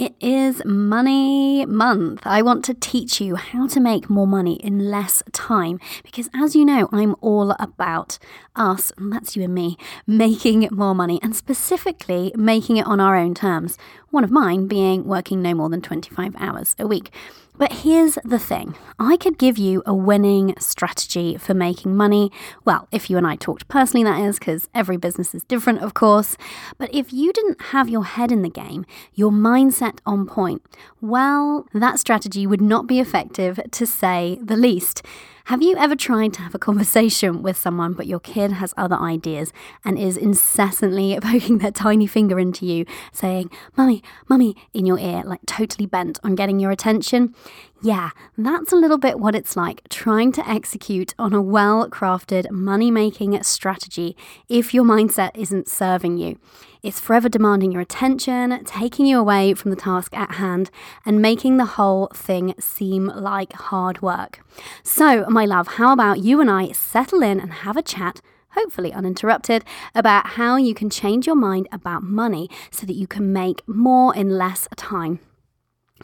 It is money month. I want to teach you how to make more money in less time because, as you know, I'm all about us, and that's you and me, making more money and specifically making it on our own terms. One of mine being working no more than 25 hours a week. But here's the thing I could give you a winning strategy for making money. Well, if you and I talked personally, that is, because every business is different, of course. But if you didn't have your head in the game, your mindset on point, well, that strategy would not be effective to say the least. Have you ever tried to have a conversation with someone, but your kid has other ideas and is incessantly poking their tiny finger into you, saying, Mummy, Mummy, in your ear, like totally bent on getting your attention? Yeah, that's a little bit what it's like trying to execute on a well crafted money making strategy if your mindset isn't serving you. It's forever demanding your attention, taking you away from the task at hand, and making the whole thing seem like hard work. So, my love, how about you and I settle in and have a chat? Hopefully, uninterrupted, about how you can change your mind about money so that you can make more in less time.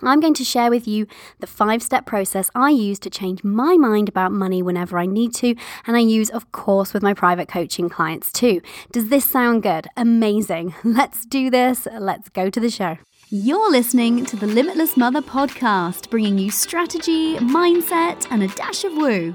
I'm going to share with you the five step process I use to change my mind about money whenever I need to, and I use, of course, with my private coaching clients too. Does this sound good? Amazing. Let's do this. Let's go to the show. You're listening to the Limitless Mother podcast, bringing you strategy, mindset, and a dash of woo.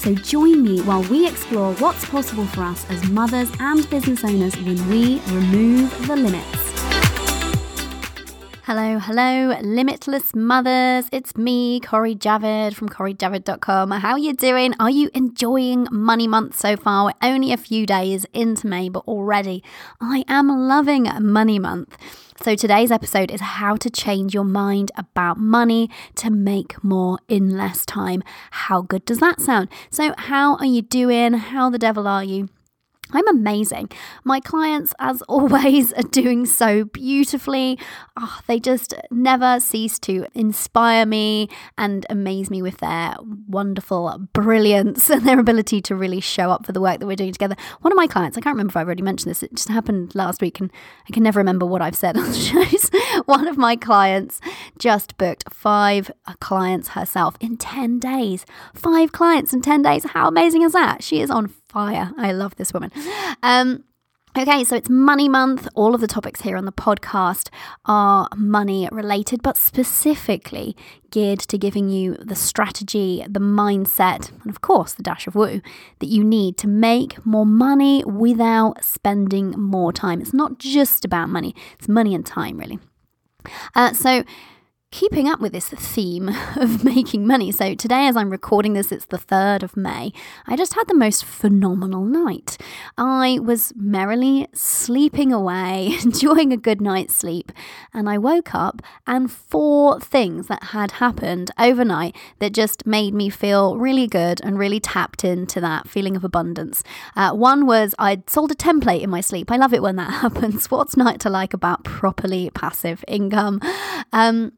So join me while we explore what's possible for us as mothers and business owners when we remove the limits. Hello, hello, limitless mothers. It's me, Cori Javid from CoriJavid.com. How are you doing? Are you enjoying Money Month so far? We're only a few days into May, but already I am loving Money Month. So, today's episode is how to change your mind about money to make more in less time. How good does that sound? So, how are you doing? How the devil are you? I'm amazing. My clients, as always, are doing so beautifully. Oh, they just never cease to inspire me and amaze me with their wonderful brilliance and their ability to really show up for the work that we're doing together. One of my clients, I can't remember if I've already mentioned this, it just happened last week and I can never remember what I've said on the shows. One of my clients just booked five uh, clients herself in 10 days. Five clients in 10 days. How amazing is that? She is on fire. I love this woman. Um, Okay, so it's money month. All of the topics here on the podcast are money related, but specifically geared to giving you the strategy, the mindset, and of course, the dash of woo that you need to make more money without spending more time. It's not just about money, it's money and time, really. Uh, so, keeping up with this theme of making money. So, today, as I'm recording this, it's the 3rd of May. I just had the most phenomenal night. I was merrily sleeping away, enjoying a good night's sleep, and I woke up and four things that had happened overnight that just made me feel really good and really tapped into that feeling of abundance. Uh, one was I'd sold a template in my sleep. I love it when that happens. What's not to like about properly passive income? Um,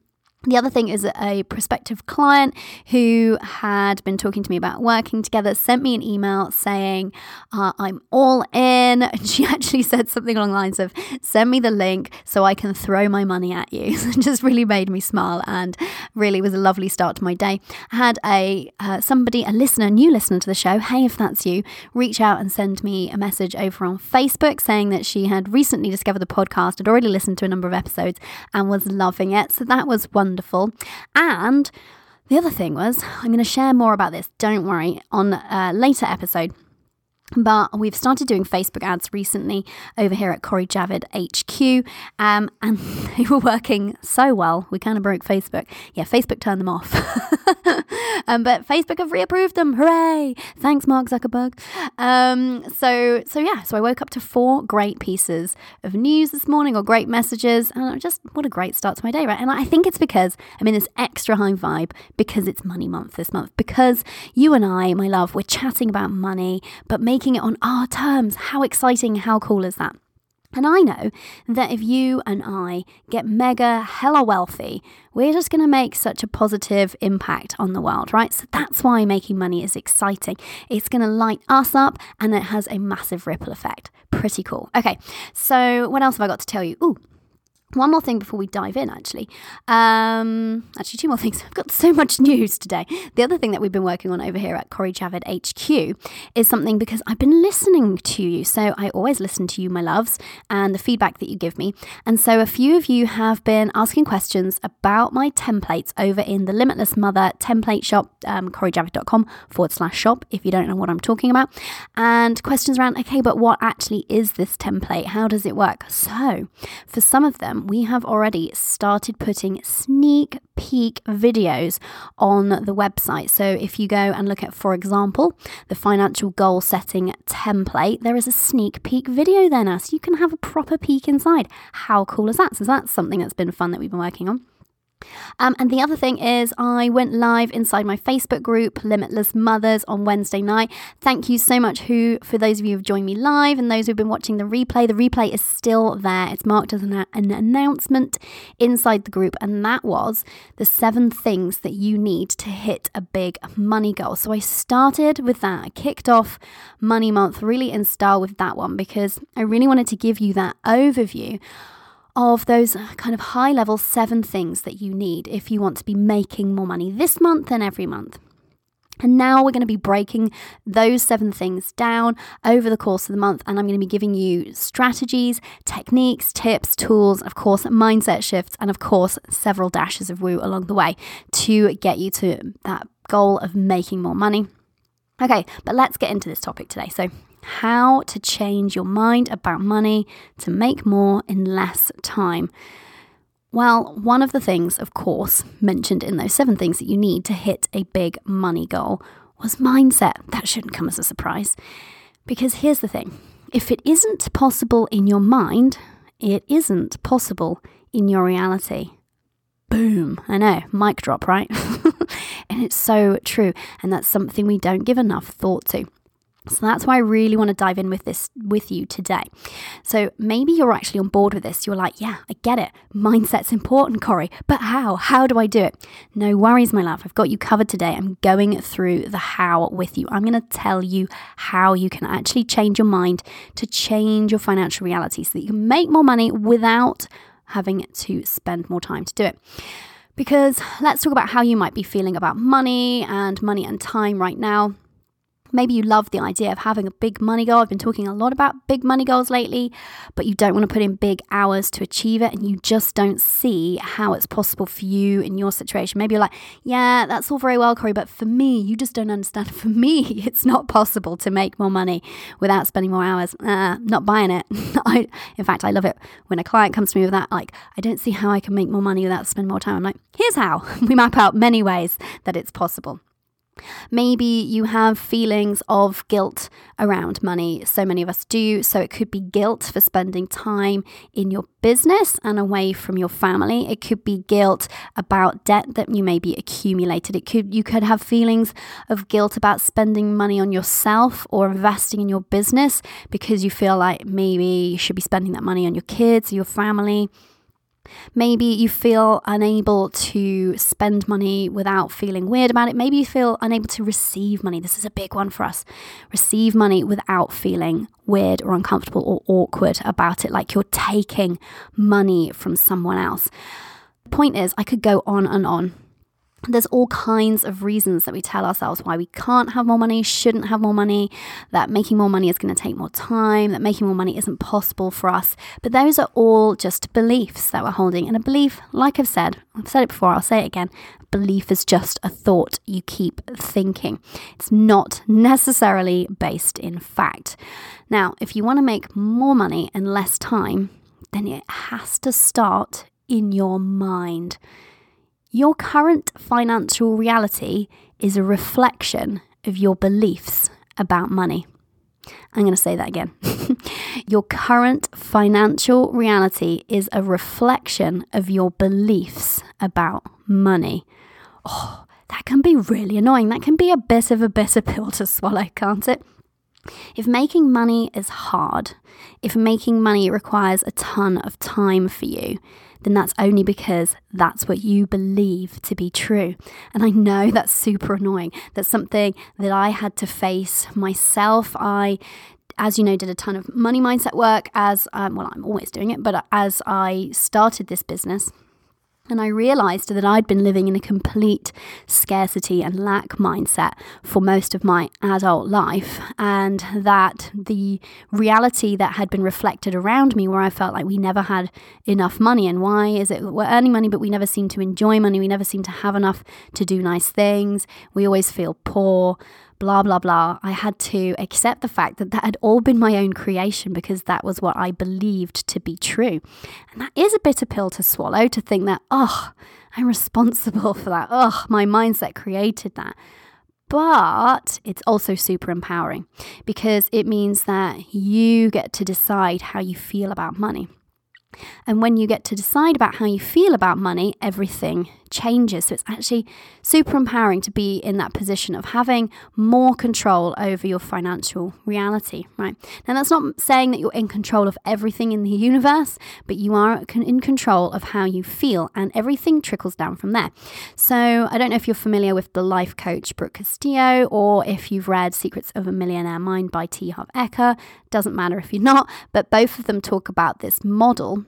the other thing is a prospective client who had been talking to me about working together sent me an email saying, uh, I'm all in. And she actually said something along the lines of, send me the link so I can throw my money at you. It just really made me smile and really was a lovely start to my day. I had a uh, somebody, a listener, new listener to the show, hey, if that's you, reach out and send me a message over on Facebook saying that she had recently discovered the podcast, had already listened to a number of episodes and was loving it. So that was wonderful wonderful. And the other thing was, I'm going to share more about this, don't worry, on a later episode. But we've started doing Facebook ads recently over here at Cori Javid HQ, um, and they were working so well. We kind of broke Facebook. Yeah, Facebook turned them off. um, but Facebook have reapproved them. Hooray! Thanks, Mark Zuckerberg. Um, so, so yeah, so I woke up to four great pieces of news this morning or great messages, and just what a great start to my day, right? And I think it's because I'm in this extra high vibe because it's money month this month, because you and I, my love, we're chatting about money, but making it on our terms. How exciting! How cool is that? And I know that if you and I get mega hella wealthy, we're just going to make such a positive impact on the world, right? So that's why making money is exciting. It's going to light us up and it has a massive ripple effect. Pretty cool. Okay, so what else have I got to tell you? Ooh, one more thing before we dive in, actually. Um, actually, two more things. I've got so much news today. The other thing that we've been working on over here at Cori Javid HQ is something because I've been listening to you. So I always listen to you, my loves, and the feedback that you give me. And so a few of you have been asking questions about my templates over in the Limitless Mother template shop, um, corijavid.com forward slash shop, if you don't know what I'm talking about. And questions around, okay, but what actually is this template? How does it work? So for some of them, we have already started putting sneak peek videos on the website. So if you go and look at, for example, the financial goal setting template, there is a sneak peek video there now. So you can have a proper peek inside. How cool is that? So that's something that's been fun that we've been working on. Um, and the other thing is, I went live inside my Facebook group, Limitless Mothers, on Wednesday night. Thank you so much, who for those of you who've joined me live and those who've been watching the replay. The replay is still there. It's marked as an, an announcement inside the group, and that was the seven things that you need to hit a big money goal. So I started with that. I kicked off Money Month really in style with that one because I really wanted to give you that overview of those uh, kind of high level seven things that you need if you want to be making more money this month and every month. And now we're going to be breaking those seven things down over the course of the month. And I'm going to be giving you strategies, techniques, tips, tools, of course, mindset shifts, and of course, several dashes of woo along the way to get you to that goal of making more money. Okay, but let's get into this topic today. So, how to change your mind about money to make more in less time. Well, one of the things, of course, mentioned in those seven things that you need to hit a big money goal was mindset. That shouldn't come as a surprise. Because here's the thing if it isn't possible in your mind, it isn't possible in your reality. Boom. I know, mic drop, right? and it's so true. And that's something we don't give enough thought to. So that's why I really want to dive in with this with you today. So maybe you're actually on board with this. You're like, yeah, I get it. Mindset's important, Cori, but how? How do I do it? No worries, my love. I've got you covered today. I'm going through the how with you. I'm going to tell you how you can actually change your mind to change your financial reality so that you can make more money without having to spend more time to do it. Because let's talk about how you might be feeling about money and money and time right now. Maybe you love the idea of having a big money goal. I've been talking a lot about big money goals lately, but you don't want to put in big hours to achieve it and you just don't see how it's possible for you in your situation. Maybe you're like, yeah, that's all very well, Cori, but for me, you just don't understand. For me, it's not possible to make more money without spending more hours. Uh, not buying it. I, in fact, I love it when a client comes to me with that, like, I don't see how I can make more money without spending more time. I'm like, here's how. We map out many ways that it's possible. Maybe you have feelings of guilt around money. So many of us do. So it could be guilt for spending time in your business and away from your family. It could be guilt about debt that you may be accumulated. It could you could have feelings of guilt about spending money on yourself or investing in your business because you feel like maybe you should be spending that money on your kids or your family. Maybe you feel unable to spend money without feeling weird about it. Maybe you feel unable to receive money. This is a big one for us. Receive money without feeling weird or uncomfortable or awkward about it, like you're taking money from someone else. The point is, I could go on and on there's all kinds of reasons that we tell ourselves why we can't have more money, shouldn't have more money, that making more money is going to take more time, that making more money isn't possible for us. But those are all just beliefs that we're holding. And a belief, like I've said, I've said it before, I'll say it again belief is just a thought you keep thinking. It's not necessarily based in fact. Now, if you want to make more money in less time, then it has to start in your mind. Your current financial reality is a reflection of your beliefs about money. I'm going to say that again. your current financial reality is a reflection of your beliefs about money. Oh, that can be really annoying. That can be a bit of a bitter pill to swallow, can't it? If making money is hard, if making money requires a ton of time for you, then that's only because that's what you believe to be true. And I know that's super annoying. That's something that I had to face myself. I as you know, did a ton of money mindset work as um, well, I'm always doing it, but as I started this business, and I realized that I'd been living in a complete scarcity and lack mindset for most of my adult life, and that the reality that had been reflected around me, where I felt like we never had enough money, and why is it we're earning money, but we never seem to enjoy money, we never seem to have enough to do nice things, we always feel poor blah, blah, blah. I had to accept the fact that that had all been my own creation because that was what I believed to be true. And that is a bitter pill to swallow to think that, oh, I'm responsible for that. Oh, my mindset created that. But it's also super empowering because it means that you get to decide how you feel about money. And when you get to decide about how you feel about money, everything changes. So it's actually super empowering to be in that position of having more control over your financial reality, right? Now, that's not saying that you're in control of everything in the universe, but you are in control of how you feel, and everything trickles down from there. So I don't know if you're familiar with the life coach Brooke Castillo or if you've read Secrets of a Millionaire Mind by T. Harv Eker. Doesn't matter if you're not, but both of them talk about this model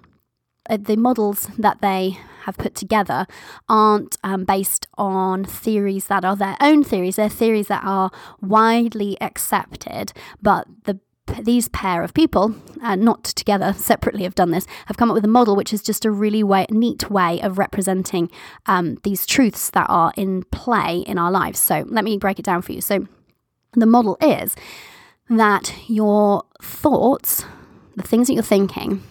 uh, the models that they have put together aren't um, based on theories that are their own theories. They're theories that are widely accepted, but the these pair of people, uh, not together, separately, have done this, have come up with a model which is just a really way, neat way of representing um, these truths that are in play in our lives. So let me break it down for you. So the model is that your thoughts, the things that you're thinking,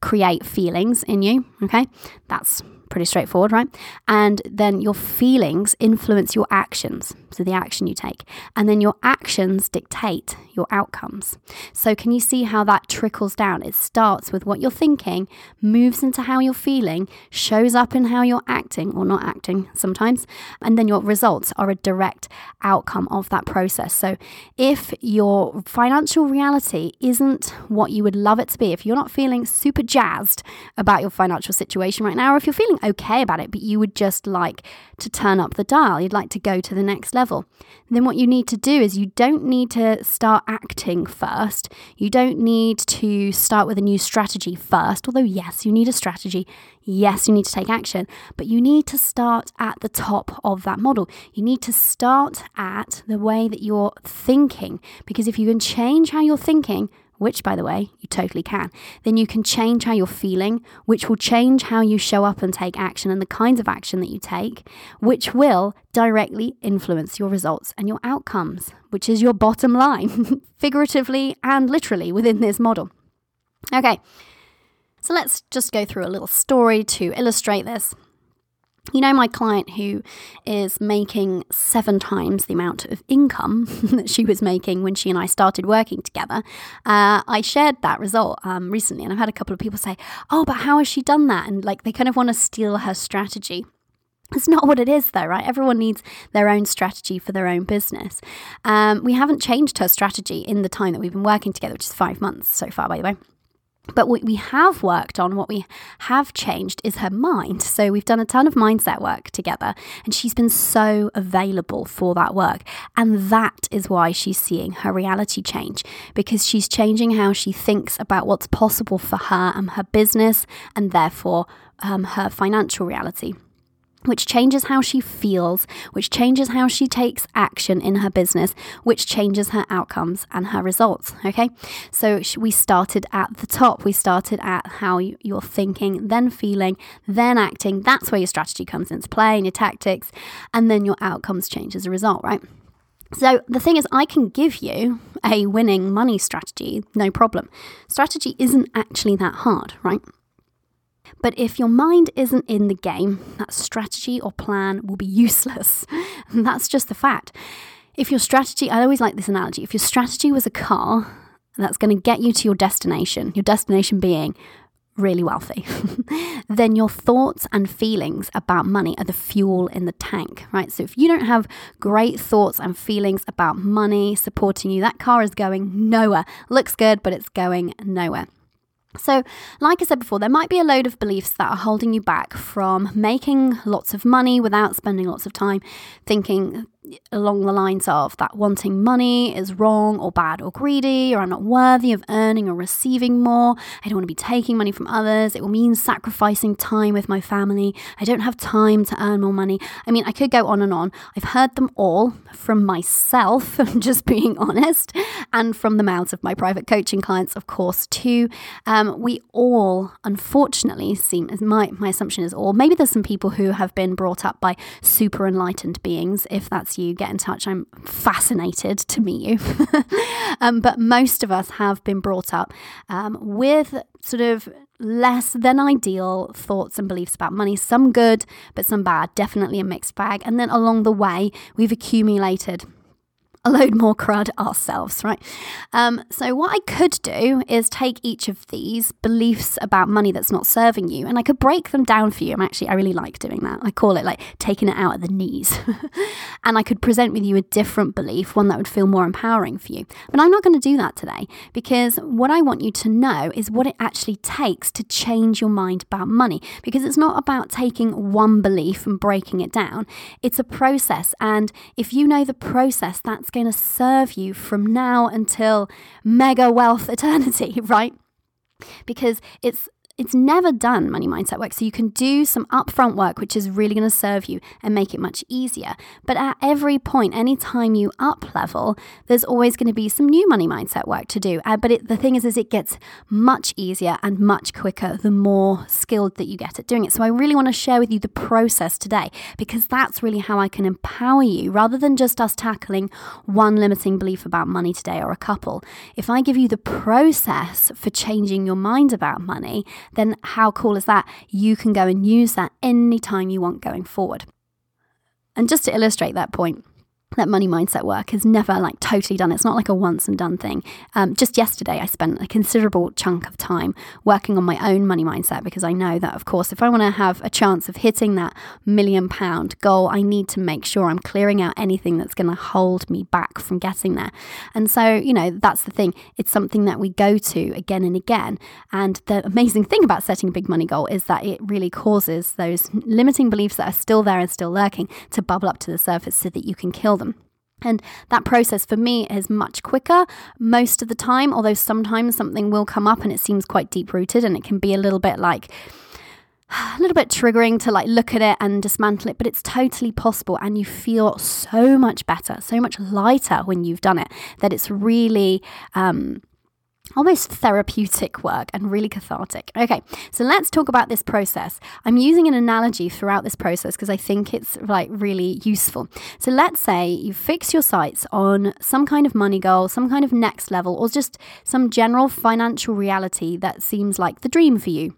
create feelings in you. Okay, that's pretty straightforward, right? And then your feelings influence your actions, so the action you take. And then your actions dictate your outcomes. So, can you see how that trickles down? It starts with what you're thinking, moves into how you're feeling, shows up in how you're acting or not acting sometimes, and then your results are a direct outcome of that process. So, if your financial reality isn't what you would love it to be, if you're not feeling super jazzed about your financial situation right now, or if you're feeling okay about it, but you would just like to turn up the dial, you'd like to go to the next level, then what you need to do is you don't need to start acting first. You don't need to start with a new strategy first, although, yes, you need a strategy. Yes, you need to take action, but you need to start at the top of that model. You need to start at the way that you're thinking, because if you can change how you're thinking, which, by the way, you totally can, then you can change how you're feeling, which will change how you show up and take action and the kinds of action that you take, which will directly influence your results and your outcomes, which is your bottom line, figuratively and literally within this model. Okay, so let's just go through a little story to illustrate this. You know, my client who is making seven times the amount of income that she was making when she and I started working together. Uh, I shared that result um, recently, and I've had a couple of people say, Oh, but how has she done that? And like they kind of want to steal her strategy. It's not what it is, though, right? Everyone needs their own strategy for their own business. Um, we haven't changed her strategy in the time that we've been working together, which is five months so far, by the way. But what we have worked on, what we have changed is her mind. So we've done a ton of mindset work together, and she's been so available for that work. And that is why she's seeing her reality change because she's changing how she thinks about what's possible for her and her business, and therefore um, her financial reality which changes how she feels, which changes how she takes action in her business, which changes her outcomes and her results. Okay, so we started at the top. We started at how you're thinking, then feeling, then acting. That's where your strategy comes into play and your tactics, and then your outcomes change as a result, right? So the thing is, I can give you a winning money strategy, no problem. Strategy isn't actually that hard, right? But if your mind isn't in the game, that strategy or plan will be useless. That's just the fact. If your strategy, I always like this analogy, if your strategy was a car that's going to get you to your destination, your destination being really wealthy, then your thoughts and feelings about money are the fuel in the tank, right? So if you don't have great thoughts and feelings about money supporting you, that car is going nowhere. Looks good, but it's going nowhere. So, like I said before, there might be a load of beliefs that are holding you back from making lots of money without spending lots of time thinking along the lines of that wanting money is wrong or bad or greedy, or I'm not worthy of earning or receiving more. I don't want to be taking money from others. It will mean sacrificing time with my family. I don't have time to earn more money. I mean, I could go on and on. I've heard them all from myself, just being honest, and from the mouths of my private coaching clients, of course, too. Um, we all, unfortunately, seem, as my, my assumption is all, maybe there's some people who have been brought up by super enlightened beings, if that's you, get in touch. I'm fascinated to meet you. um, but most of us have been brought up um, with sort of less than ideal thoughts and beliefs about money, some good, but some bad, definitely a mixed bag. And then along the way, we've accumulated a load more crud ourselves, right? Um, so, what I could do is take each of these beliefs about money that's not serving you and I could break them down for you. I'm actually, I really like doing that. I call it like taking it out at the knees. and I could present with you a different belief, one that would feel more empowering for you. But I'm not going to do that today because what I want you to know is what it actually takes to change your mind about money. Because it's not about taking one belief and breaking it down, it's a process. And if you know the process, that's going to serve you from now until mega wealth eternity, right? Because it's it's never done money mindset work. So you can do some upfront work, which is really going to serve you and make it much easier. But at every point, anytime you up level, there's always going to be some new money mindset work to do. Uh, but it, the thing is, is it gets much easier and much quicker the more skilled that you get at doing it. So I really want to share with you the process today because that's really how I can empower you rather than just us tackling one limiting belief about money today or a couple. If I give you the process for changing your mind about money, then how cool is that? You can go and use that anytime you want going forward. And just to illustrate that point, that money mindset work is never like totally done. It's not like a once and done thing. Um, just yesterday, I spent a considerable chunk of time working on my own money mindset because I know that, of course, if I want to have a chance of hitting that million pound goal, I need to make sure I'm clearing out anything that's going to hold me back from getting there. And so, you know, that's the thing. It's something that we go to again and again. And the amazing thing about setting a big money goal is that it really causes those limiting beliefs that are still there and still lurking to bubble up to the surface so that you can kill. And that process for me is much quicker most of the time, although sometimes something will come up and it seems quite deep rooted and it can be a little bit like, a little bit triggering to like look at it and dismantle it, but it's totally possible. And you feel so much better, so much lighter when you've done it that it's really, um, almost therapeutic work and really cathartic. Okay, so let's talk about this process. I'm using an analogy throughout this process because I think it's like really useful. So let's say you fix your sights on some kind of money goal, some kind of next level, or just some general financial reality that seems like the dream for you.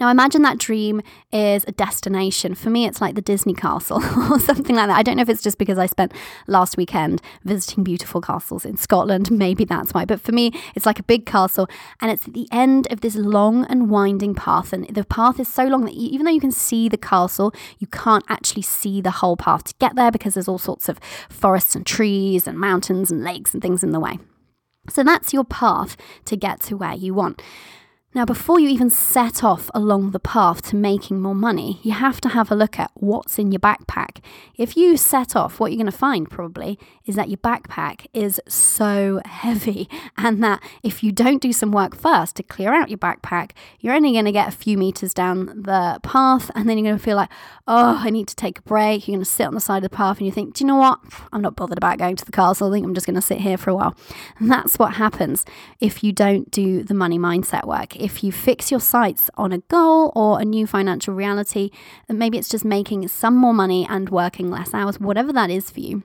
Now, imagine that dream is a destination. For me, it's like the Disney castle or something like that. I don't know if it's just because I spent last weekend visiting beautiful castles in Scotland. Maybe that's why. But for me, it's like a big castle and it's at the end of this long and winding path. And the path is so long that even though you can see the castle, you can't actually see the whole path to get there because there's all sorts of forests and trees and mountains and lakes and things in the way. So that's your path to get to where you want. Now, before you even set off along the path to making more money, you have to have a look at what's in your backpack. If you set off, what you're going to find probably is that your backpack is so heavy, and that if you don't do some work first to clear out your backpack, you're only going to get a few meters down the path, and then you're going to feel like, oh, I need to take a break. You're going to sit on the side of the path and you think, do you know what? I'm not bothered about going to the castle. I think I'm just going to sit here for a while. And that's what happens if you don't do the money mindset work if you fix your sights on a goal or a new financial reality, maybe it's just making some more money and working less hours, whatever that is for you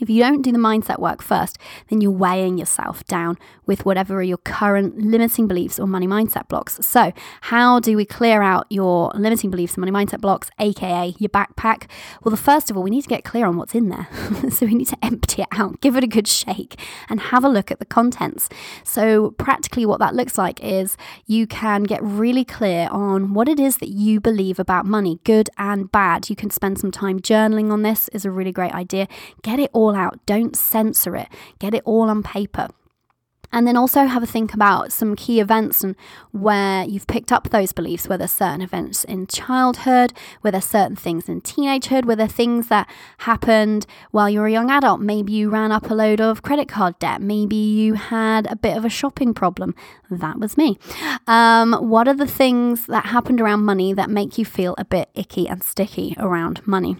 If you don't do the mindset work first, then you're weighing yourself down with whatever are your current limiting beliefs or money mindset blocks. So, how do we clear out your limiting beliefs and money mindset blocks, aka your backpack? Well, the first of all, we need to get clear on what's in there. so, we need to empty it out, give it a good shake, and have a look at the contents. So, practically, what that looks like is you can get really clear on what it is that you believe about money, good and bad. You can spend some time journaling on this, is a really great idea. Get it all all out. Don't censor it. Get it all on paper. And then also have a think about some key events and where you've picked up those beliefs, whether certain events in childhood, whether certain things in teenagehood, whether things that happened while you were a young adult. Maybe you ran up a load of credit card debt. Maybe you had a bit of a shopping problem. That was me. Um, what are the things that happened around money that make you feel a bit icky and sticky around money?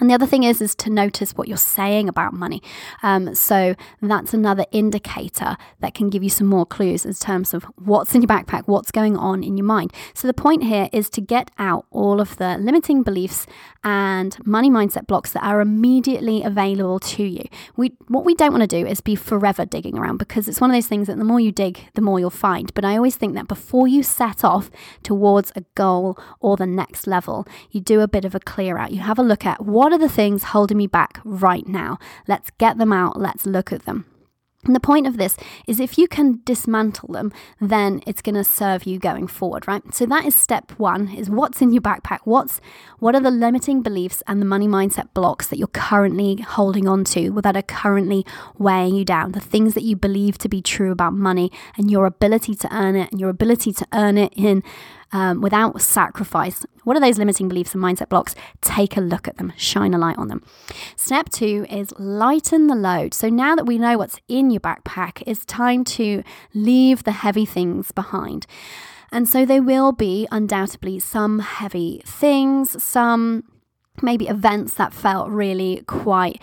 And the other thing is, is to notice what you're saying about money. Um, so that's another indicator that can give you some more clues in terms of what's in your backpack, what's going on in your mind. So the point here is to get out all of the limiting beliefs and money mindset blocks that are immediately available to you. We what we don't want to do is be forever digging around because it's one of those things that the more you dig, the more you'll find. But I always think that before you set off towards a goal or the next level, you do a bit of a clear out. You have a look at what are the things holding me back right now. Let's get them out. Let's look at them. And the point of this is if you can dismantle them, then it's going to serve you going forward, right? So that is step 1 is what's in your backpack? What's what are the limiting beliefs and the money mindset blocks that you're currently holding on to that are currently weighing you down? The things that you believe to be true about money and your ability to earn it and your ability to earn it in um, without sacrifice. What are those limiting beliefs and mindset blocks? Take a look at them, shine a light on them. Step two is lighten the load. So now that we know what's in your backpack, it's time to leave the heavy things behind. And so there will be undoubtedly some heavy things, some maybe events that felt really quite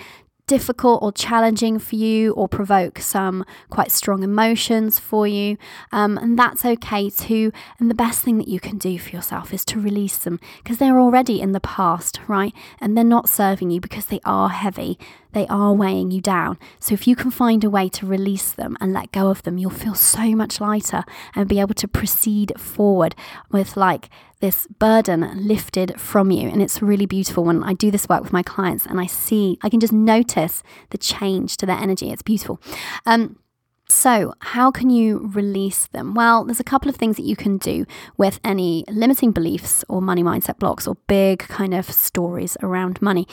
difficult or challenging for you or provoke some quite strong emotions for you. Um, and that's okay too. And the best thing that you can do for yourself is to release them because they're already in the past, right? And they're not serving you because they are heavy. They are weighing you down. So if you can find a way to release them and let go of them, you'll feel so much lighter and be able to proceed forward with like this burden lifted from you. And it's really beautiful when I do this work with my clients and I see, I can just notice the change to their energy. It's beautiful. Um, so, how can you release them? Well, there's a couple of things that you can do with any limiting beliefs or money mindset blocks or big kind of stories around money.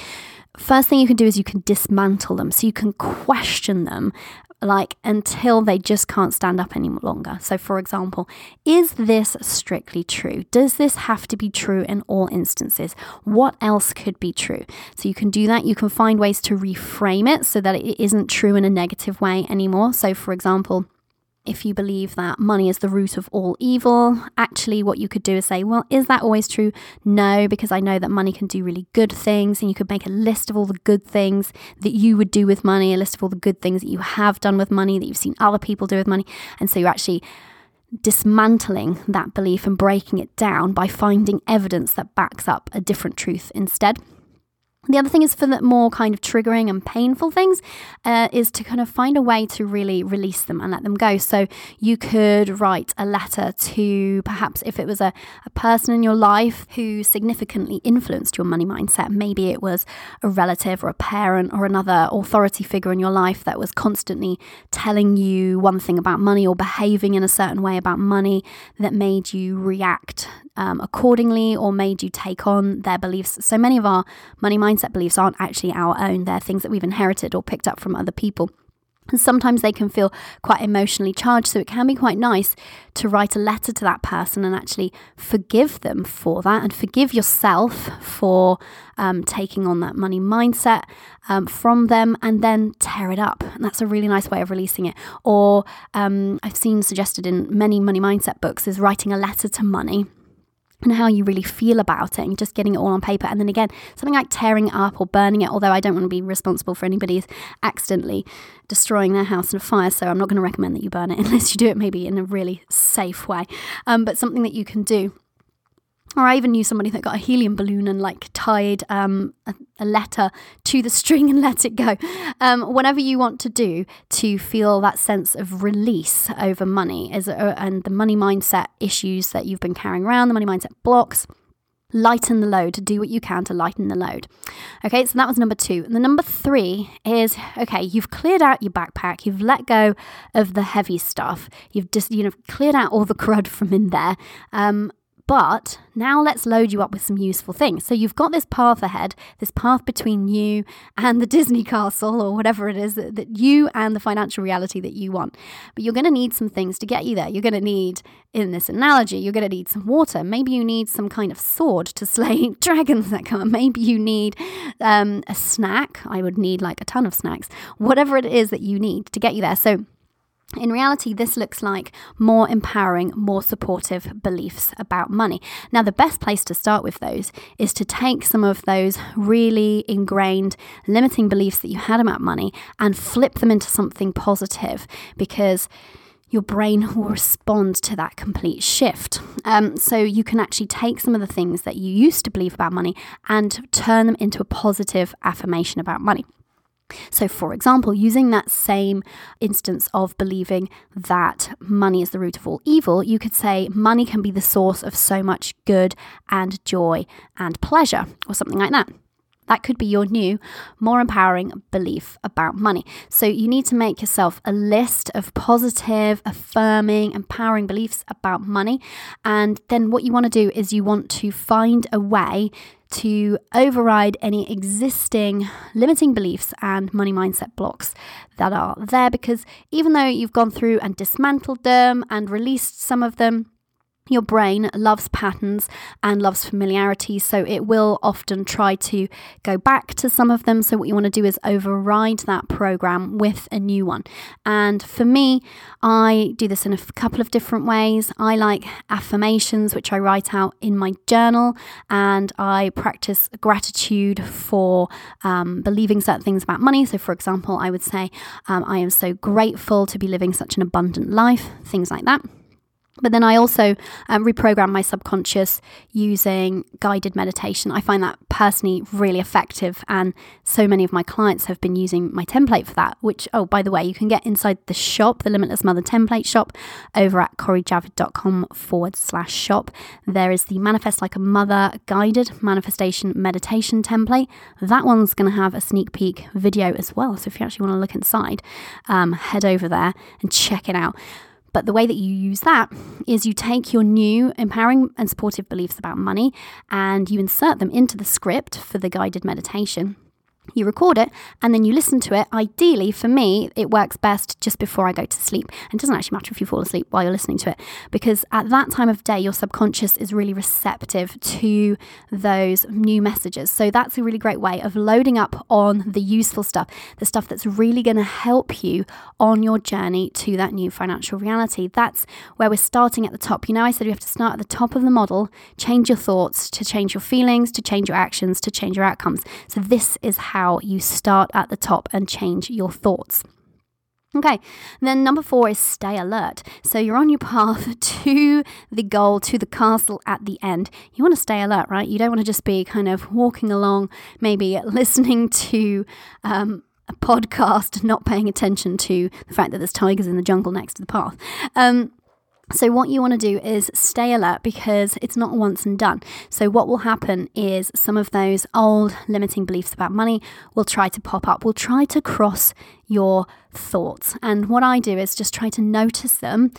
First thing you can do is you can dismantle them. So, you can question them like until they just can't stand up any longer. So, for example, is this strictly true? Does this have to be true in all instances? What else could be true? So, you can do that. You can find ways to reframe it so that it isn't true in a negative way anymore. So, for example, if you believe that money is the root of all evil, actually, what you could do is say, well, is that always true? No, because I know that money can do really good things. And you could make a list of all the good things that you would do with money, a list of all the good things that you have done with money, that you've seen other people do with money. And so you're actually dismantling that belief and breaking it down by finding evidence that backs up a different truth instead. The other thing is for the more kind of triggering and painful things, uh, is to kind of find a way to really release them and let them go. So you could write a letter to perhaps if it was a, a person in your life who significantly influenced your money mindset. Maybe it was a relative or a parent or another authority figure in your life that was constantly telling you one thing about money or behaving in a certain way about money that made you react um, accordingly or made you take on their beliefs. So many of our money mindset beliefs aren't actually our own, they're things that we've inherited or picked up from other people. And sometimes they can feel quite emotionally charged. So it can be quite nice to write a letter to that person and actually forgive them for that and forgive yourself for um, taking on that money mindset um, from them and then tear it up. And that's a really nice way of releasing it. Or um, I've seen suggested in many money mindset books is writing a letter to money and how you really feel about it and just getting it all on paper. And then again, something like tearing it up or burning it, although I don't want to be responsible for anybody accidentally destroying their house in a fire. So I'm not going to recommend that you burn it unless you do it maybe in a really safe way. Um, but something that you can do or I even knew somebody that got a helium balloon and like tied um, a, a, letter to the string and let it go. Um, whatever you want to do to feel that sense of release over money is, uh, and the money mindset issues that you've been carrying around, the money mindset blocks. Lighten the load, do what you can to lighten the load. Okay, so that was number two. And the number three is okay, you've cleared out your backpack, you've let go of the heavy stuff, you've just, you know, cleared out all the crud from in there. Um, but now let's load you up with some useful things. So you've got this path ahead, this path between you and the Disney castle or whatever it is that, that you and the financial reality that you want. But you're going to need some things to get you there. You're going to need, in this analogy, you're going to need some water. Maybe you need some kind of sword to slay dragons that come. Maybe you need um, a snack. I would need like a ton of snacks. Whatever it is that you need to get you there. So in reality, this looks like more empowering, more supportive beliefs about money. Now, the best place to start with those is to take some of those really ingrained limiting beliefs that you had about money and flip them into something positive because your brain will respond to that complete shift. Um, so you can actually take some of the things that you used to believe about money and turn them into a positive affirmation about money. So, for example, using that same instance of believing that money is the root of all evil, you could say money can be the source of so much good and joy and pleasure, or something like that. That could be your new, more empowering belief about money. So, you need to make yourself a list of positive, affirming, empowering beliefs about money. And then, what you want to do is you want to find a way to override any existing limiting beliefs and money mindset blocks that are there because even though you've gone through and dismantled them and released some of them, your brain loves patterns and loves familiarity, so it will often try to go back to some of them. So, what you want to do is override that program with a new one. And for me, I do this in a couple of different ways. I like affirmations, which I write out in my journal, and I practice gratitude for um, believing certain things about money. So, for example, I would say, um, I am so grateful to be living such an abundant life, things like that. But then I also um, reprogram my subconscious using guided meditation. I find that personally really effective, and so many of my clients have been using my template for that. Which, oh, by the way, you can get inside the shop, the Limitless Mother template shop, over at corijavid.com forward slash shop. There is the Manifest Like a Mother guided manifestation meditation template. That one's going to have a sneak peek video as well. So if you actually want to look inside, um, head over there and check it out. But the way that you use that is you take your new empowering and supportive beliefs about money and you insert them into the script for the guided meditation you record it and then you listen to it. Ideally, for me, it works best just before I go to sleep. And it doesn't actually matter if you fall asleep while you're listening to it, because at that time of day, your subconscious is really receptive to those new messages. So that's a really great way of loading up on the useful stuff, the stuff that's really going to help you on your journey to that new financial reality. That's where we're starting at the top. You know, I said we have to start at the top of the model, change your thoughts to change your feelings, to change your actions, to change your outcomes. So this is how how you start at the top and change your thoughts. Okay, then number four is stay alert. So you're on your path to the goal, to the castle at the end. You want to stay alert, right? You don't want to just be kind of walking along, maybe listening to um, a podcast, not paying attention to the fact that there's tigers in the jungle next to the path. Um, so, what you want to do is stay alert because it's not once and done. So, what will happen is some of those old limiting beliefs about money will try to pop up, will try to cross your thoughts. And what I do is just try to notice them.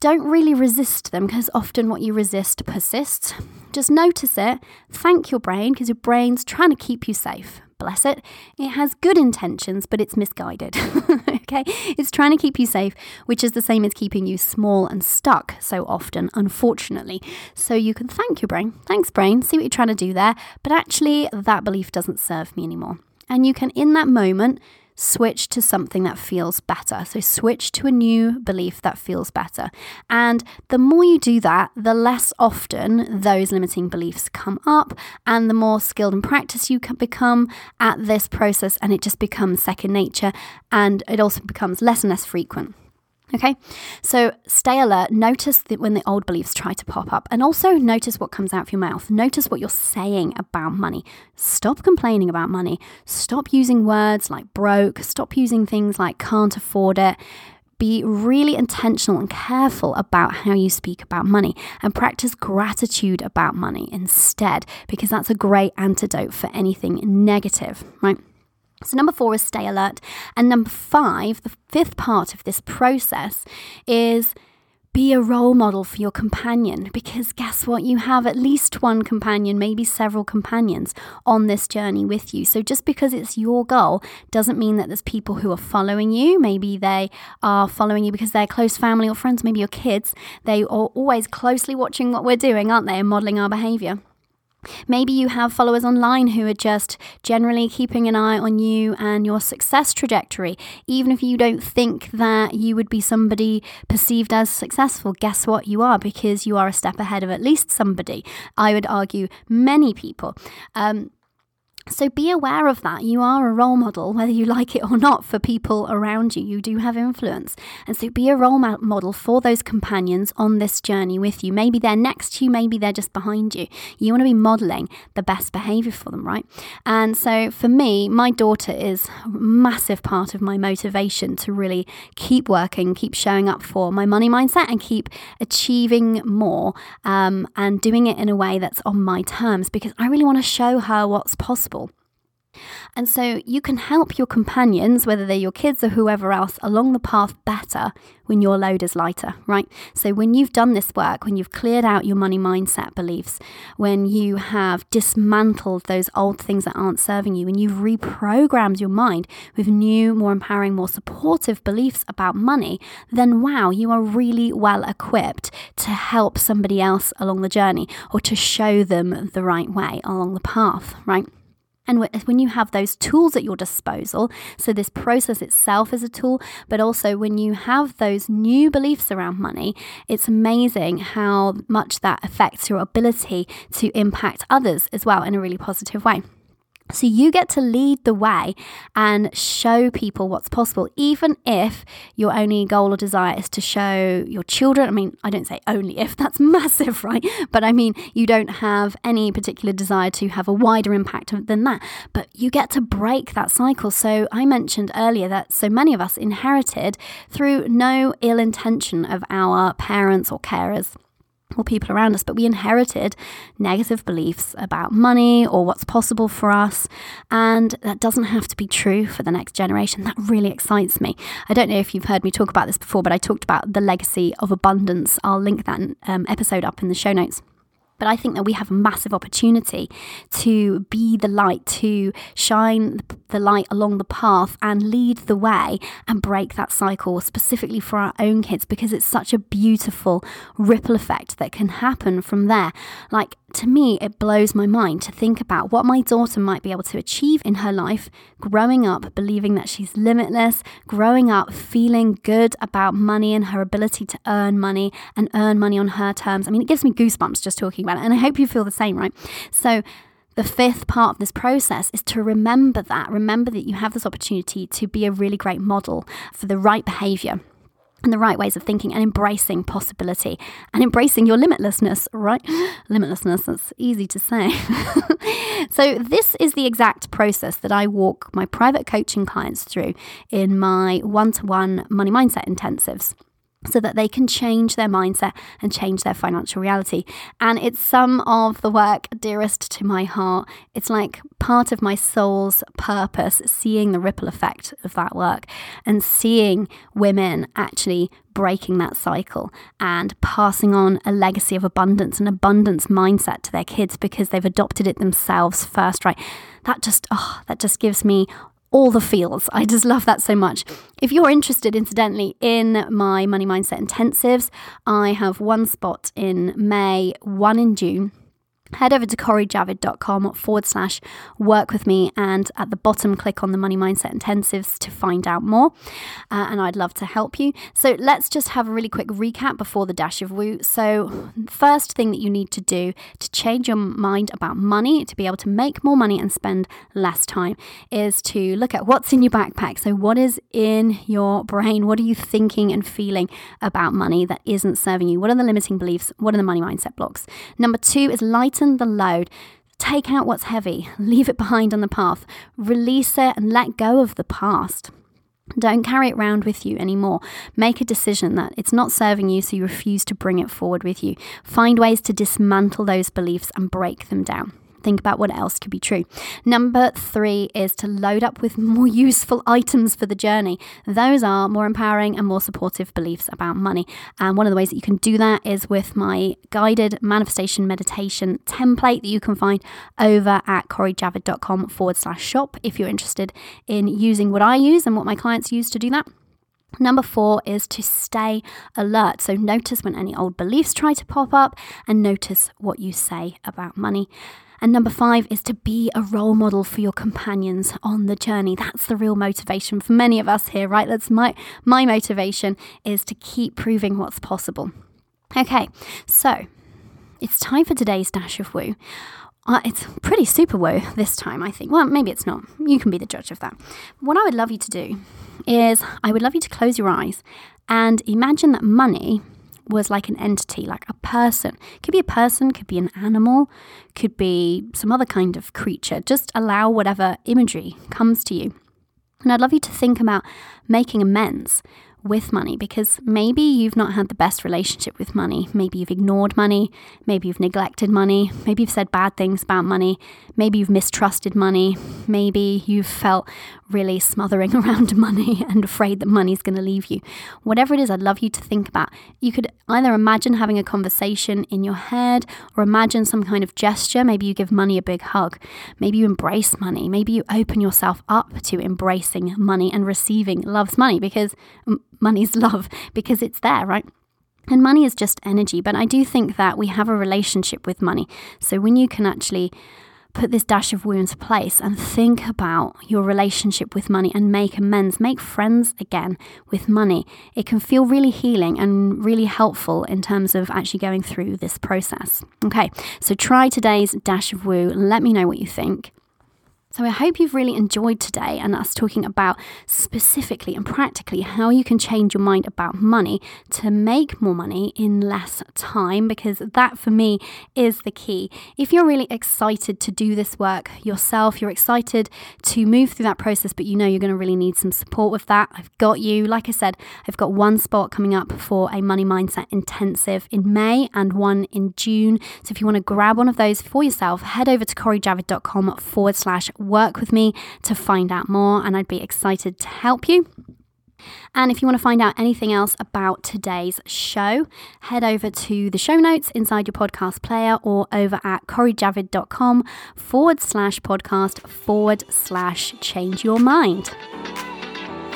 Don't really resist them because often what you resist persists. Just notice it, thank your brain because your brain's trying to keep you safe bless it. It has good intentions, but it's misguided. okay? It's trying to keep you safe, which is the same as keeping you small and stuck so often, unfortunately. So you can thank your brain. Thanks, brain. See what you're trying to do there. But actually, that belief doesn't serve me anymore. And you can, in that moment, switch to something that feels better. So, switch to a new belief that feels better. And the more you do that, the less often those limiting beliefs come up, and the more skilled and practice you can become at this process, and it just becomes second nature and it also becomes less and less frequent. Okay, so stay alert. Notice that when the old beliefs try to pop up, and also notice what comes out of your mouth. Notice what you're saying about money. Stop complaining about money. Stop using words like broke. Stop using things like can't afford it. Be really intentional and careful about how you speak about money and practice gratitude about money instead, because that's a great antidote for anything negative, right? So, number four is stay alert. And number five, the fifth part of this process, is be a role model for your companion because guess what? You have at least one companion, maybe several companions on this journey with you. So just because it's your goal doesn't mean that there's people who are following you. Maybe they are following you because they're close family or friends, maybe your kids. They are always closely watching what we're doing, aren't they, and modeling our behavior. Maybe you have followers online who are just generally keeping an eye on you and your success trajectory. Even if you don't think that you would be somebody perceived as successful, guess what? You are because you are a step ahead of at least somebody. I would argue many people. Um, so be aware of that. You are a role model, whether you like it or not, for people around you. You do have influence. And so be a role model for those companions on this journey with you. Maybe they're next to you, maybe they're just behind you. You want to be modeling the best behavior for them, right? And so for me, my daughter is a massive part of my motivation to really keep working, keep showing up for my money mindset, and keep achieving more um, and doing it in a way that's on my terms because I really want to show her what's possible and so you can help your companions, whether they're your kids or whoever else, along the path better when your load is lighter, right? So when you've done this work, when you've cleared out your money mindset beliefs, when you have dismantled those old things that aren't serving you, and you've reprogrammed your mind with new, more empowering, more supportive beliefs about money, then wow, you are really well equipped to help somebody else along the journey or to show them the right way along the path, right? And when you have those tools at your disposal, so this process itself is a tool, but also when you have those new beliefs around money, it's amazing how much that affects your ability to impact others as well in a really positive way. So you get to lead the way and show people what's possible, even if your only goal or desire is to show your children. I mean, I don't say only if, that's massive, right? But I mean, you don't have any particular desire to have a wider impact than that. But you get to break that cycle. So I mentioned earlier that so many of us inherited through no ill intention of our parents or carers or people around us, but we inherited negative beliefs about money or what's possible for us. And that doesn't have to be true for the next generation. That really excites me. I don't know if you've heard me talk about this before, but I talked about the legacy of abundance. I'll link that um, episode up in the show notes. But I think that we have a massive opportunity to be the light, to shine the light along the path and lead the way and break that cycle specifically for our own kids because it's such a beautiful ripple effect that can happen from there. Like to me, it blows my mind to think about what my daughter might be able to achieve in her life, growing up believing that she's limitless, growing up feeling good about money and her ability to earn money and earn money on her terms. I mean, it gives me goosebumps just talking about it. And I hope you feel the same, right? So, the fifth part of this process is to remember that. Remember that you have this opportunity to be a really great model for the right behavior and the right ways of thinking and embracing possibility and embracing your limitlessness, right? Limitlessness, that's easy to say. so, this is the exact process that I walk my private coaching clients through in my one to one money mindset intensives so that they can change their mindset and change their financial reality. And it's some of the work dearest to my heart. It's like part of my soul's purpose, seeing the ripple effect of that work and seeing women actually breaking that cycle and passing on a legacy of abundance and abundance mindset to their kids because they've adopted it themselves first, right? That just, oh, that just gives me all the feels. I just love that so much. If you're interested, incidentally, in my Money Mindset Intensives, I have one spot in May, one in June. Head over to corijavid.com forward slash work with me and at the bottom click on the money mindset intensives to find out more uh, and i'd love to help you. So let's just have a really quick recap before the dash of woo. So first thing that you need to do to change your mind about money to be able to make more money and spend less time is to look at what's in your backpack. So what is in your brain? What are you thinking and feeling about money that isn't serving you? What are the limiting beliefs? What are the money mindset blocks? Number two is light lighten the load. Take out what's heavy, leave it behind on the path, release it, and let go of the past. Don't carry it around with you anymore. Make a decision that it's not serving you, so you refuse to bring it forward with you. Find ways to dismantle those beliefs and break them down think about what else could be true. Number three is to load up with more useful items for the journey. Those are more empowering and more supportive beliefs about money. And one of the ways that you can do that is with my guided manifestation meditation template that you can find over at corijavid.com forward slash shop if you're interested in using what I use and what my clients use to do that. Number four is to stay alert. So notice when any old beliefs try to pop up and notice what you say about money. And number five is to be a role model for your companions on the journey. That's the real motivation for many of us here, right? That's my my motivation is to keep proving what's possible. Okay, so it's time for today's dash of woo. Uh, it's pretty super woo this time, I think. Well, maybe it's not. You can be the judge of that. What I would love you to do is I would love you to close your eyes and imagine that money was like an entity, like a person. Could be a person, could be an animal, could be some other kind of creature. Just allow whatever imagery comes to you. And I'd love you to think about making amends with money because maybe you've not had the best relationship with money. Maybe you've ignored money. Maybe you've neglected money. Maybe you've said bad things about money. Maybe you've mistrusted money. Maybe you've felt really smothering around money and afraid that money's going to leave you. Whatever it is, I'd love you to think about. You could either imagine having a conversation in your head or imagine some kind of gesture. Maybe you give money a big hug. Maybe you embrace money. Maybe you open yourself up to embracing money and receiving love's money because mm, money's love because it's there, right? And money is just energy. But I do think that we have a relationship with money. So when you can actually put this dash of woo into place and think about your relationship with money and make amends, make friends again with money, it can feel really healing and really helpful in terms of actually going through this process. Okay, so try today's dash of woo. Let me know what you think. So, I hope you've really enjoyed today and us talking about specifically and practically how you can change your mind about money to make more money in less time, because that for me is the key. If you're really excited to do this work yourself, you're excited to move through that process, but you know you're going to really need some support with that, I've got you. Like I said, I've got one spot coming up for a money mindset intensive in May and one in June. So, if you want to grab one of those for yourself, head over to corijavid.com forward slash work with me to find out more, and I'd be excited to help you. And if you want to find out anything else about today's show, head over to the show notes inside your podcast player or over at corijavid.com forward slash podcast forward slash change your mind.